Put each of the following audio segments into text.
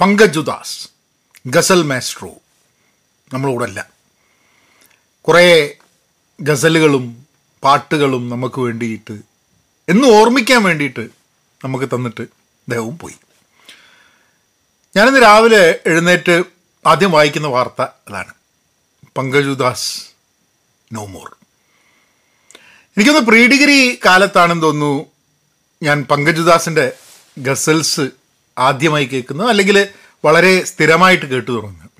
പങ്കജുദാസ് ഗസൽ Maestro നമ്മളോടല്ല. കുറേ ഗസലുകളും പാട്ടുകളും നമുക്ക് വേണ്ടിയിട്ട് എന്ന് ഓർമ്മിക്കാൻ വേണ്ടിയിട്ട് നമുക്ക് തന്നിട്ട് ദേഹവും പോയി. ഞാനിന്ന് രാവിലെ എഴുന്നേറ്റ് ആദ്യം വായിക്കുന്ന വാർത്ത അതാണ്. പങ്കജുദാസ് നോ മോർ എനിക്കൊന്ന് പ്രീ ഡിഗ്രി കാലത്താണെന്ന് തോന്നുന്നു ഞാൻ പങ്കജുദാസിന്റെ ഗസൽസ് ആദ്യമായി കേൾക്കുന്നത് അല്ലെങ്കിൽ വളരെ സ്ഥിരമായിട്ട് കേട്ടു തുടങ്ങുന്നത്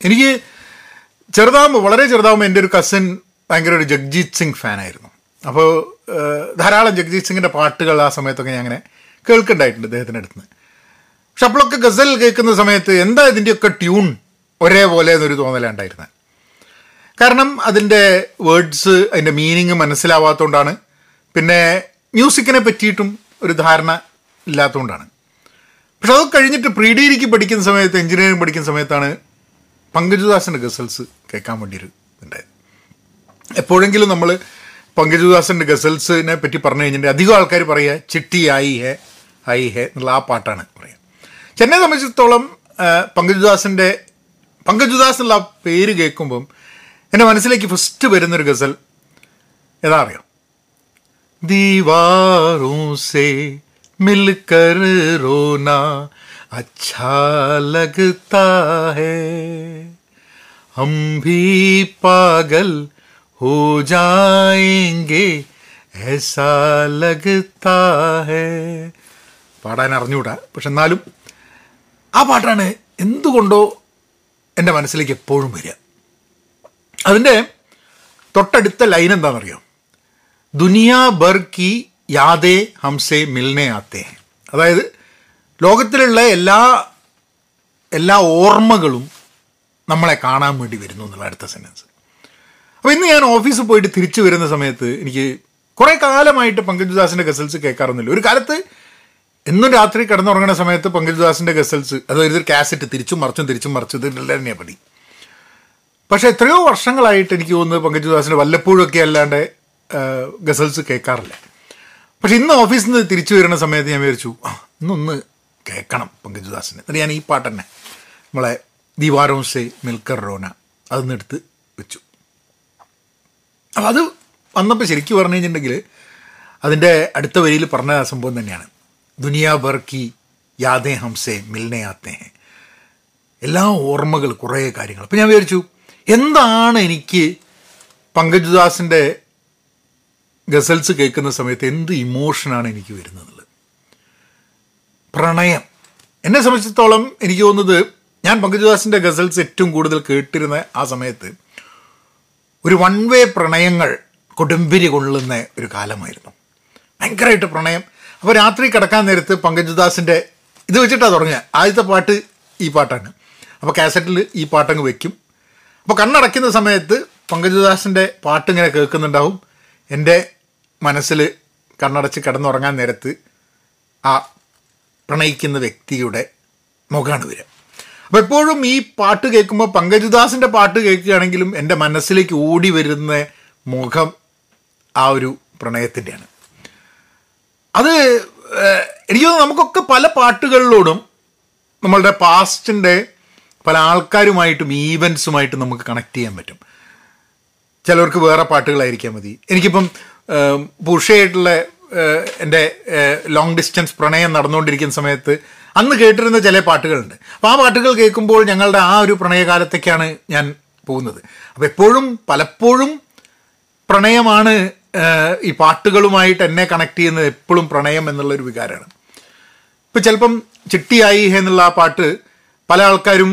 എനിക്ക് ചെറുതാകുമ്പോൾ വളരെ ചെറുതാകുമ്പോൾ എന്റെ ഒരു കസൻ ഭയങ്കര ഒരു ജഗ്ജീത് സിംഗ് ഫാനായിരുന്നു അപ്പോൾ ധാരാളം ജഗ്ജീത് സിംഗിന്റെ പാട്ടുകൾ ആ സമയത്തൊക്കെ ഞാൻ അങ്ങനെ കേൾക്കുന്നുണ്ടായിട്ടുണ്ട് അദ്ദേഹത്തിന്റെ അടുത്ത് നിന്ന് പക്ഷെ അപ്പോഴൊക്കെ ഗസൽ കേൾക്കുന്ന സമയത്ത് എന്താ ഇതിന്റെയൊക്കെ ട്യൂൺ ഒരേപോലെ എന്നൊരു തോന്നലുണ്ടായിരുന്നത് കാരണം അതിന്റെ വേർഡ്സ് അതിന്റെ മീനിങ് മനസ്സിലാവാത്തതുകൊണ്ടാണ്. പിന്നെ മ്യൂസിക്കിനെ പറ്റിയിട്ടും ഒരു ധാരണ ഇല്ലാത്തതുകൊണ്ടാണ് പക്ഷെ അത് കഴിഞ്ഞിട്ട് പ്രീ ഡിഗ്രിക്ക് പഠിക്കുന്ന സമയത്ത് എഞ്ചിനീയറിംഗ് പഠിക്കുന്ന സമയത്താണ് പങ്കജുദാസിന്റെ ഗസൽസ് കേൾക്കാൻ വേണ്ടി ഒരു ഉണ്ടായത് എപ്പോഴെങ്കിലും നമ്മൾ പങ്കജുദാസിന്റെ ഗസൽസിനെ പറ്റി പറഞ്ഞു കഴിഞ്ഞിട്ടുണ്ടെങ്കിൽ അധികം ആൾക്കാർ പറയുക ചിട്ടി ആയി ഹെ ഐ ഹെ എന്നുള്ള ആ പാട്ടാണ് പറയുക. ചെന്നൈ സംബന്ധിച്ചിടത്തോളം പങ്കജുദാസിന്റെ പങ്കജുദാസ് എന്നുള്ള പേര് കേൾക്കുമ്പം എന്റെ മനസ്സിലേക്ക് ഫസ്റ്റ് വരുന്നൊരു ഗസൽ ഏതാ അറിയാം? ദീവാറോ സേ मिलकर रोना अच्छा लगता है हम भी पागल हो जाएंगे ऐसा लगता है പാടാൻ അറിഞ്ഞൂടാ പക്ഷെ എന്നാലും ആ പാട്ടാണ് എന്തുകൊണ്ടോ എൻ്റെ മനസ്സിലേക്ക് എപ്പോഴും വരിക അതിൻ്റെ തൊട്ടടുത്ത ലൈൻ എന്താണെന്നറിയോ ദുനിയാ ബർ കി യാദേ ഹംസെ മിൽനെ ആത്തേ. അതായത് ലോകത്തിലുള്ള എല്ലാ എല്ലാ ഓർമ്മകളും നമ്മളെ കാണാൻ വേണ്ടി വരുന്നു എന്നുള്ള അടുത്ത സെന്റൻസ് അപ്പോൾ ഇന്ന് ഞാൻ ഓഫീസിൽ പോയിട്ട് തിരിച്ചു വരുന്ന സമയത്ത് എനിക്ക് കുറേ കാലമായിട്ട് പങ്കജുദാസിന്റെ ഗസൽസ് കേൾക്കാറൊന്നുമില്ല. ഒരു കാലത്ത് എന്നും രാത്രി കിടന്നുറങ്ങുന്ന സമയത്ത് പങ്കജുദാസിന്റെ ഗസൽസ് അതായത് ഒരു കാസറ്റ് തിരിച്ചും മറിച്ചും തിരിച്ചും മറിച്ചും ഇതിലെല്ലാം തന്നെയാണ് പടി പക്ഷേ എത്രയോ വർഷങ്ങളായിട്ട് എനിക്ക് തോന്നുന്നത് പങ്കജുദാസിന്റെ വല്ലപ്പോഴും ഒക്കെ അല്ലാണ്ട് ഗസൽസ് കേൾക്കാറില്ല. പക്ഷെ ഇന്ന് ഓഫീസിൽ നിന്ന് തിരിച്ചു വരുന്ന സമയത്ത് ഞാൻ വിചാരിച്ചു ഇന്നൊന്ന് കേൾക്കണം പങ്കജുദാസിന് എന്നിട്ട് ഞാൻ ഈ പാട്ട് തന്നെ നമ്മളെ ദീവാരോം സേ മിൽക്കർ റോന അതൊന്ന് എടുത്ത് വെച്ചു. അപ്പം അത് വന്നപ്പോൾ ശരിക്കും പറഞ്ഞു കഴിഞ്ഞിട്ടുണ്ടെങ്കിൽ അതിന്റെ അടുത്ത വരിയിൽ പറഞ്ഞ സംഭവം തന്നെയാണ്. ദുനിയാ ബർക്കി യാദേ ഹംസേ മിൽനെ എല്ലാ ഓർമ്മകൾ കുറേ കാര്യങ്ങൾ. അപ്പം ഞാൻ വിചാരിച്ചു എന്താണ് എനിക്ക് പങ്കജുദാസിന്റെ ഗസൽസ് കേൾക്കുന്ന സമയത്ത് എന്ത് ഇമോഷനാണ് എനിക്ക് വരുന്നത്? പ്രണയം. എന്നെ സംബന്ധിച്ചിടത്തോളം എനിക്ക് തോന്നുന്നത് ഞാൻ പങ്കജദാസിന്റെ ഗസൽസ് ഏറ്റവും കൂടുതൽ കേട്ടിരുന്ന ആ സമയത്ത് ഒരു വൺ വേ പ്രണയങ്ങൾ കൊടുമ്പിരി കൊള്ളുന്ന ഒരു കാലമായിരുന്നു. ഭയങ്കരമായിട്ട് പ്രണയം. അപ്പോൾ രാത്രി കിടക്കാൻ നേരത്ത് പങ്കജദാസിന്റെ ഇത് വെച്ചിട്ടാണ് തുടങ്ങുക. ആദ്യത്തെ പാട്ട് ഈ പാട്ടാണ്. അപ്പോൾ കാസറ്റിൽ ഈ പാട്ടങ്ങ് വെക്കും. അപ്പോൾ കണ്ണടയ്ക്കുന്ന സമയത്ത് പങ്കജദാസിന്റെ പാട്ട് ഇങ്ങനെ കേൾക്കുന്നുണ്ടാവും. എന്റെ മനസ്സിൽ കണ്ണടച്ച് കിടന്നുറങ്ങാൻ നേരത്ത് ആ പ്രണയിക്കുന്ന വ്യക്തിയുടെ മുഖമാണ് വരിക. അപ്പോൾ എപ്പോഴും ഈ പാട്ട് കേൾക്കുമ്പോൾ പങ്കജുദാസിന്റെ പാട്ട് കേൾക്കുകയാണെങ്കിലും എന്റെ മനസ്സിലേക്ക് ഓടി വരുന്ന മുഖം ആ ഒരു പ്രണയത്തിന്റെയാണ്. അത് എനിക്ക് തോന്നുന്നു നമുക്കൊക്കെ പല പാട്ടുകളിലോടും നമ്മളുടെ പാസ്റ്റിന്റെ പല ആൾക്കാരുമായിട്ടും ഈവൻസുമായിട്ടും നമുക്ക് കണക്ട് ചെയ്യാൻ പറ്റും. ചിലവർക്ക് വേറെ പാട്ടുകളായിരിക്കാൻ മതി. എനിക്കിപ്പം ഏഹ്, എന്റെ ലോങ് ഡിസ്റ്റൻസ് പ്രണയം നടന്നുകൊണ്ടിരിക്കുന്ന സമയത്ത് അന്ന് കേട്ടിരുന്ന ചില പാട്ടുകളുണ്ട്. അപ്പോൾ ആ പാട്ടുകൾ കേൾക്കുമ്പോൾ ഞങ്ങളുടെ ആ ഒരു പ്രണയകാലത്തേക്കാണ് ഞാൻ പോകുന്നത്. അപ്പോൾ എപ്പോഴും പലപ്പോഴും പ്രണയമാണ് ഈ പാട്ടുകളുമായിട്ട് എന്നെ കണക്ട് ചെയ്യുന്നത് എപ്പോഴും പ്രണയം എന്നുള്ളൊരു വികാരമാണ്. ഇപ്പം ചിലപ്പം ചിട്ടിയായി എന്നുള്ള ആ പാട്ട് പല ആൾക്കാരും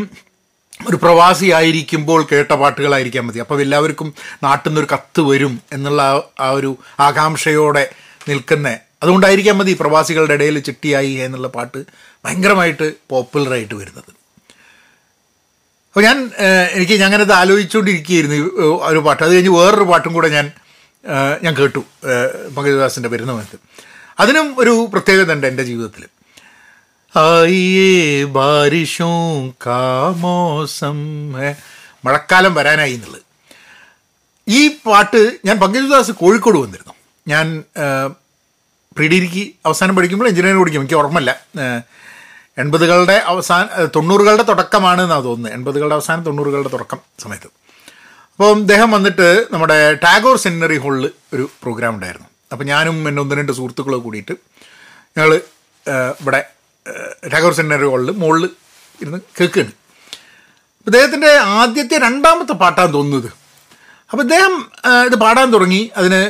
ഒരു പ്രവാസി ആയിരിക്കുമ്പോൾ കേട്ട പാട്ടുകളായിരിക്കാൻ മതി. അപ്പോൾ എല്ലാവർക്കും നാട്ടിൽ നിന്നൊരു കത്ത് വരും എന്നുള്ള ആ- ഒരു ആകാംക്ഷയോടെ നിൽക്കുന്ന അതുകൊണ്ടായിരിക്കാൻ മതി പ്രവാസികളുടെ ഇടയിൽ ചിട്ടിയായി എന്നുള്ള പാട്ട് ഭയങ്കരമായിട്ട് പോപ്പുലറായിട്ട് വരുന്നത്. അപ്പോൾ ഞാൻ എനിക്ക് ഇത് ആലോചിച്ചുകൊണ്ടിരിക്കുകയായിരുന്നു ഒരു പാട്ട്. അത് കഴിഞ്ഞ് വേറൊരു പാട്ടും കൂടെ ഞാൻ ഞാൻ കേട്ടു പങ്കജദാസിന്റെ വരുന്ന മനസ്സിൽ അതിനും ഒരു പ്രത്യേകത ഉണ്ട് എന്റെ ജീവിതത്തിൽ. ആയിയേ ബാരിഷും കാമോസം മഴക്കാലം വരാനായി എന്നുള്ളത്. ഈ പാട്ട് ഞാൻ പങ്കജദാസ് കോഴിക്കോട് വന്നിരുന്നു. ഞാൻ പ്രീ ഡിഗ്രിക്ക് അവസാനം പഠിക്കുമ്പോൾ എഞ്ചിനീയറിംഗ് പഠിക്കും. എനിക്ക് ഓർമ്മയില്ല. എൺപതുകളുടെ അവസാന തൊണ്ണൂറുകളുടെ തുടക്കമാണ് എന്നാണ് തോന്നുന്നത്. എൺപതുകളുടെ അവസാനം തൊണ്ണൂറുകളുടെ തുടക്കം സമയത്ത്. അപ്പം അദ്ദേഹം വന്നിട്ട് നമ്മുടെ ടാഗോർ സെമിനറി ഹാളിൽ ഒരു പ്രോഗ്രാം ഉണ്ടായിരുന്നു. അപ്പോൾ ഞാനും എന്റെ ഒന്ന് രണ്ട് സുഹൃത്തുക്കളോ കൂടിയിട്ട് ഞങ്ങൾ ഇവിടെ ടാഗോർ സെമിനറി ഹോളിൽ മുകളിൽ ഇരുന്ന് കേൾക്കുകയാണ്. അദ്ദേഹത്തിന്റെ ആദ്യത്തെ രണ്ടാമത്തെ പാട്ടാണ് തോന്നുന്നത്. അപ്പോൾ അദ്ദേഹം ഇത് പാടാൻ തുടങ്ങി. അതിന്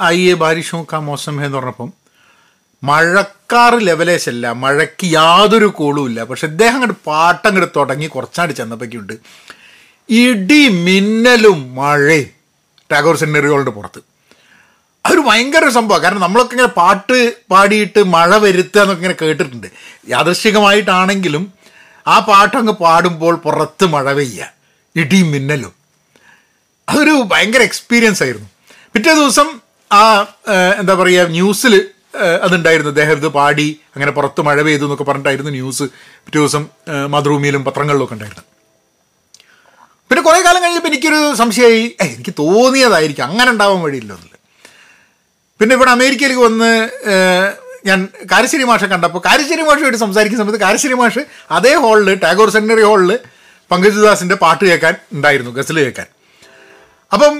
ആയിയെ ബാരിഷോ കാ മോസം എന്ന് പറഞ്ഞപ്പം മഴക്കാറ് ലെവലേശല്ല മഴയ്ക്ക് യാതൊരു കോളും ഇല്ല. പക്ഷെ അദ്ദേഹം അങ്ങോട്ട് പാട്ട് അങ്ങോട്ട് തുടങ്ങി കുറച്ചാണ്ട് ചെന്നപ്പോഴേക്കുണ്ട് ഇടി മിന്നലും മഴയും. ടാഗോർ സെമിനറികളുടെ പുറത്ത്. അതൊരു ഭയങ്കര ഒരു സംഭവമാണ് കാരണം നമ്മളൊക്കെ ഇങ്ങനെ പാട്ട് പാടിയിട്ട് മഴ വരുത്തുക എന്നൊക്കെ ഇങ്ങനെ കേട്ടിട്ടുണ്ട്. യാദർശികമായിട്ടാണെങ്കിലും ആ പാട്ടങ്ങ് പാടുമ്പോൾ പുറത്ത് മഴ പെയ്യുക ഇടിയും മിന്നലും. അതൊരു ഭയങ്കര എക്സ്പീരിയൻസ് ആയിരുന്നു. പിറ്റേ ദിവസം ആ എന്താ പറയുക ന്യൂസിൽ അതുണ്ടായിരുന്നു. അദ്ദേഹം ഇത് പാടി അങ്ങനെ പുറത്ത് മഴ പെയ്തു എന്നൊക്കെ പറഞ്ഞിട്ടായിരുന്നു ന്യൂസ് പിറ്റേ ദിവസം മാതൃഭൂമിയിലും പത്രങ്ങളിലൊക്കെ ഉണ്ടായിരുന്നു പിന്നെ കുറേ കാലം കഴിഞ്ഞപ്പോൾ എനിക്കൊരു സംശയമായി. "ഏയ്, എനിക്ക് തോന്നിയതായിരിക്കും. അങ്ങനെ ഉണ്ടാവാൻ വഴിയില്ല എന്നുള്ളത് പിന്നെ ഇവിടെ അമേരിക്കയിലേക്ക് വന്ന് ഞാൻ കാരശ്ശേരി മാഷെ കണ്ടപ്പോൾ കാരശ്ശേരി മാഷുമായിട്ട് സംസാരിക്കുന്ന സമയത്ത് കാരശ്ശേരി മാഷ് അതേ ഹാളിൽ ടാഗോർ സെമിനറി ഹാളിൽ പങ്കജുദാസിന്റെ പാട്ട് കേൾക്കാൻ ഉണ്ടായിരുന്നു ഗസൽ കേൾക്കാൻ. അപ്പം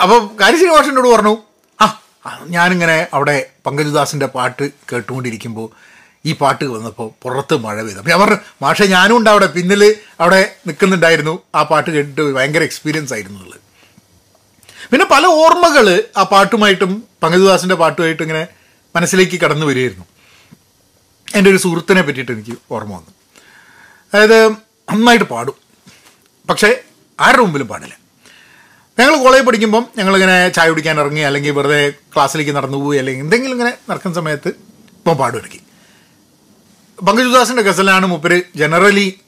അപ്പം കാരശ്ശേരി മാഷിനോട് പറഞ്ഞു ആ ആ, ഞാനിങ്ങനെ അവിടെ പങ്കജുദാസിന്റെ പാട്ട് കേട്ടുകൊണ്ടിരിക്കുമ്പോൾ ഈ പാട്ട് വന്നപ്പോൾ പുറത്ത് മഴ പെയ്തു. അപ്പം ഞാൻ പറഞ്ഞു മാഷെ ഞാനും ഉണ്ട് അവിടെ പിന്നിൽ അവിടെ നിൽക്കുന്നുണ്ടായിരുന്നു ആ പാട്ട് കേട്ടിട്ട് ഭയങ്കര എക്സ്പീരിയൻസ് ആയിരുന്നു എന്നുള്ളത് പിന്നെ പല ഓർമ്മകൾ ആ പാട്ടുമായിട്ടും പങ്കജദാസിന്റെ പാട്ടുമായിട്ടും ഇങ്ങനെ മനസ്സിലേക്ക് കടന്നു വരികയായിരുന്നു. എന്റെ ഒരു സുഹൃത്തിനെ പറ്റിയിട്ട് എനിക്ക് ഓർമ്മ വന്നു. അതായത് നന്നായിട്ട് പാടും. പക്ഷേ ആരുടെ മുമ്പിലും പാടില്ല. ഞങ്ങൾ കോളേജിൽ പഠിക്കുമ്പം ഞങ്ങളിങ്ങനെ ചായ കുടിക്കാൻ ഇറങ്ങി അല്ലെങ്കിൽ വെറുതെ ക്ലാസ്സിലേക്ക് നടന്നു പോയി അല്ലെങ്കിൽ എന്തെങ്കിലും ഇങ്ങനെ നടക്കുന്ന സമയത്ത് ഇപ്പം പാടും ഇറക്കി പങ്കജുദാസിന്റെ ഗസലാണ് മുപ്പര് ജനറലി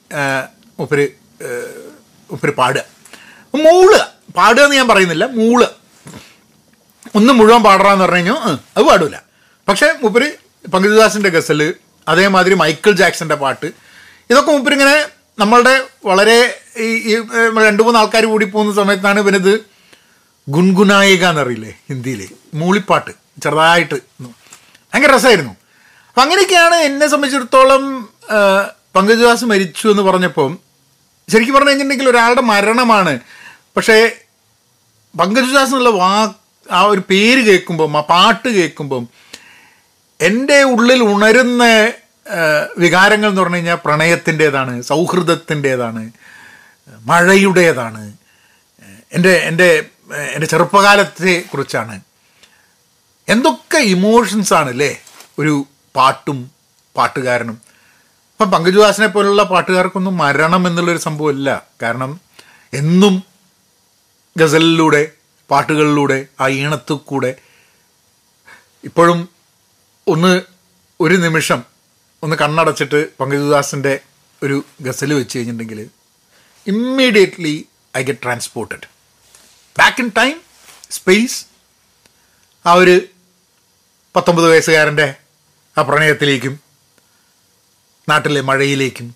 മുപ്പര് മുപ്പര് പാടുക. മൂളുക. പാടുക എന്ന് ഞാൻ പറയുന്നില്ല. മൂൾ. ഒന്ന് മുഴുവൻ പാടറാന്ന് പറഞ്ഞു കഴിഞ്ഞാൽ അത് പാടില്ല പക്ഷേ മൂപ്പര് പങ്കജദാസിന്റെ ഗസൽ അതേമാതിരി മൈക്കിൾ ജാക്സന്റെ പാട്ട് ഇതൊക്കെ മൂപ്പര് ഇങ്ങനെ നമ്മളുടെ വളരെ ഈ രണ്ട് മൂന്ന് ആൾക്കാർ കൂടി പോകുന്ന സമയത്താണ് ഇവനത് ഗുൺഗുനായിക എന്നറിയില്ലേ ഹിന്ദിയിൽ മൂളിപ്പാട്ട്. ചെറുതായിട്ട്. ഭയങ്കര രസമായിരുന്നു. അപ്പം അങ്ങനെയൊക്കെയാണ് എന്നെ സംബന്ധിച്ചിടത്തോളം പങ്കജുദാസ് മരിച്ചു എന്ന് പറഞ്ഞപ്പം ശരിക്കും പറഞ്ഞു കഴിഞ്ഞിട്ടുണ്ടെങ്കിൽ ഒരാളുടെ മരണമാണ് പക്ഷേ പങ്കജുദാസ് എന്നുള്ള വാ ആ ഒരു പേര് കേൾക്കുമ്പം ആ പാട്ട് കേൾക്കുമ്പം എന്റെ ഉള്ളിൽ ഉണരുന്ന വികാരങ്ങൾ എന്ന് പറഞ്ഞു കഴിഞ്ഞാൽ പ്രണയത്തിന്റേതാണ് സൗഹൃദത്തിന്റേതാണ് മഴയുടേതാണ് എന്റെ എന്റെ എന്റെ ചെറുപ്പകാലത്തെ കുറിച്ചാണ്. എന്തൊക്കെ ഇമോഷൻസാണ് അല്ലേ ഒരു പാട്ടും പാട്ടുകാരനും. അപ്പം പങ്കജുദാസിനെ പോലുള്ള പാട്ടുകാർക്കൊന്നും മരണം എന്നുള്ളൊരു സംഭവമില്ല കാരണം എന്നും ഗസലിലൂടെ പാട്ടുകളിലൂടെ ആ ഈണത്തിൽ കൂടെ ഇപ്പോഴും ഒന്ന് ഒരു നിമിഷം ഒന്ന് കണ്ണടച്ചിട്ട് പങ്കജദാസിന്റെ ഒരു ഗസൽ വെച്ച് കഴിഞ്ഞിട്ടുണ്ടെങ്കിൽ immediately I get transported. Back in time space ആ ഒരു പത്തൊമ്പത് വയസ്സുകാരന്റെ ആ പ്രണയത്തിലേക്കും നാട്ടിലെ മഴയിലേക്കും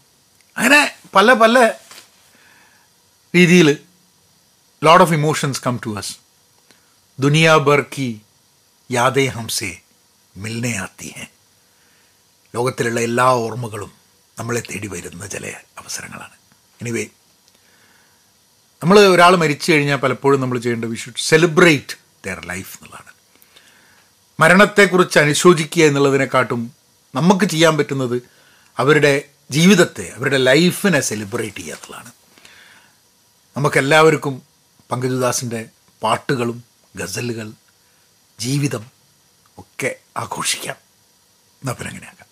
അങ്ങനെ പല പല രീതിയിൽ load of emotions come to us ദുനിയ ഭർ की യാദേ ഹംസെ മിൽനെ ആത്തി ഹെ ലോകത്തിലുള്ള എല്ലാ ഓർമ്മകളും നമ്മളെ തേടി വരുന്ന ചില അവസരങ്ങളാണ്. എനിവേ നമ്മൾ ഒരാൾ മരിച്ചു കഴിഞ്ഞാൽ പലപ്പോഴും നമ്മൾ ചെയ്യേണ്ട we should celebrate their life എന്നുള്ളതാണ്. മരണത്തെക്കുറിച്ച് അനുശോചിക്കുക എന്നുള്ളതിനെക്കാട്ടും നമുക്ക് ചെയ്യാൻ പറ്റുന്നത് അവരുടെ ജീവിതത്തെ അവരുടെ ലൈഫിനെ സെലിബ്രേറ്റ് ചെയ്യുക എന്നുള്ളതാണ്. നമുക്കെല്ലാവർക്കും പങ്കജുദാസിന്റെ പാട്ടുകളും ഗസലുകൾ ജീവിതം ഒക്കെ ആഘോഷിക്കാം. എന്നാൽ പിന്നെ അങ്ങനെയാക്കാം.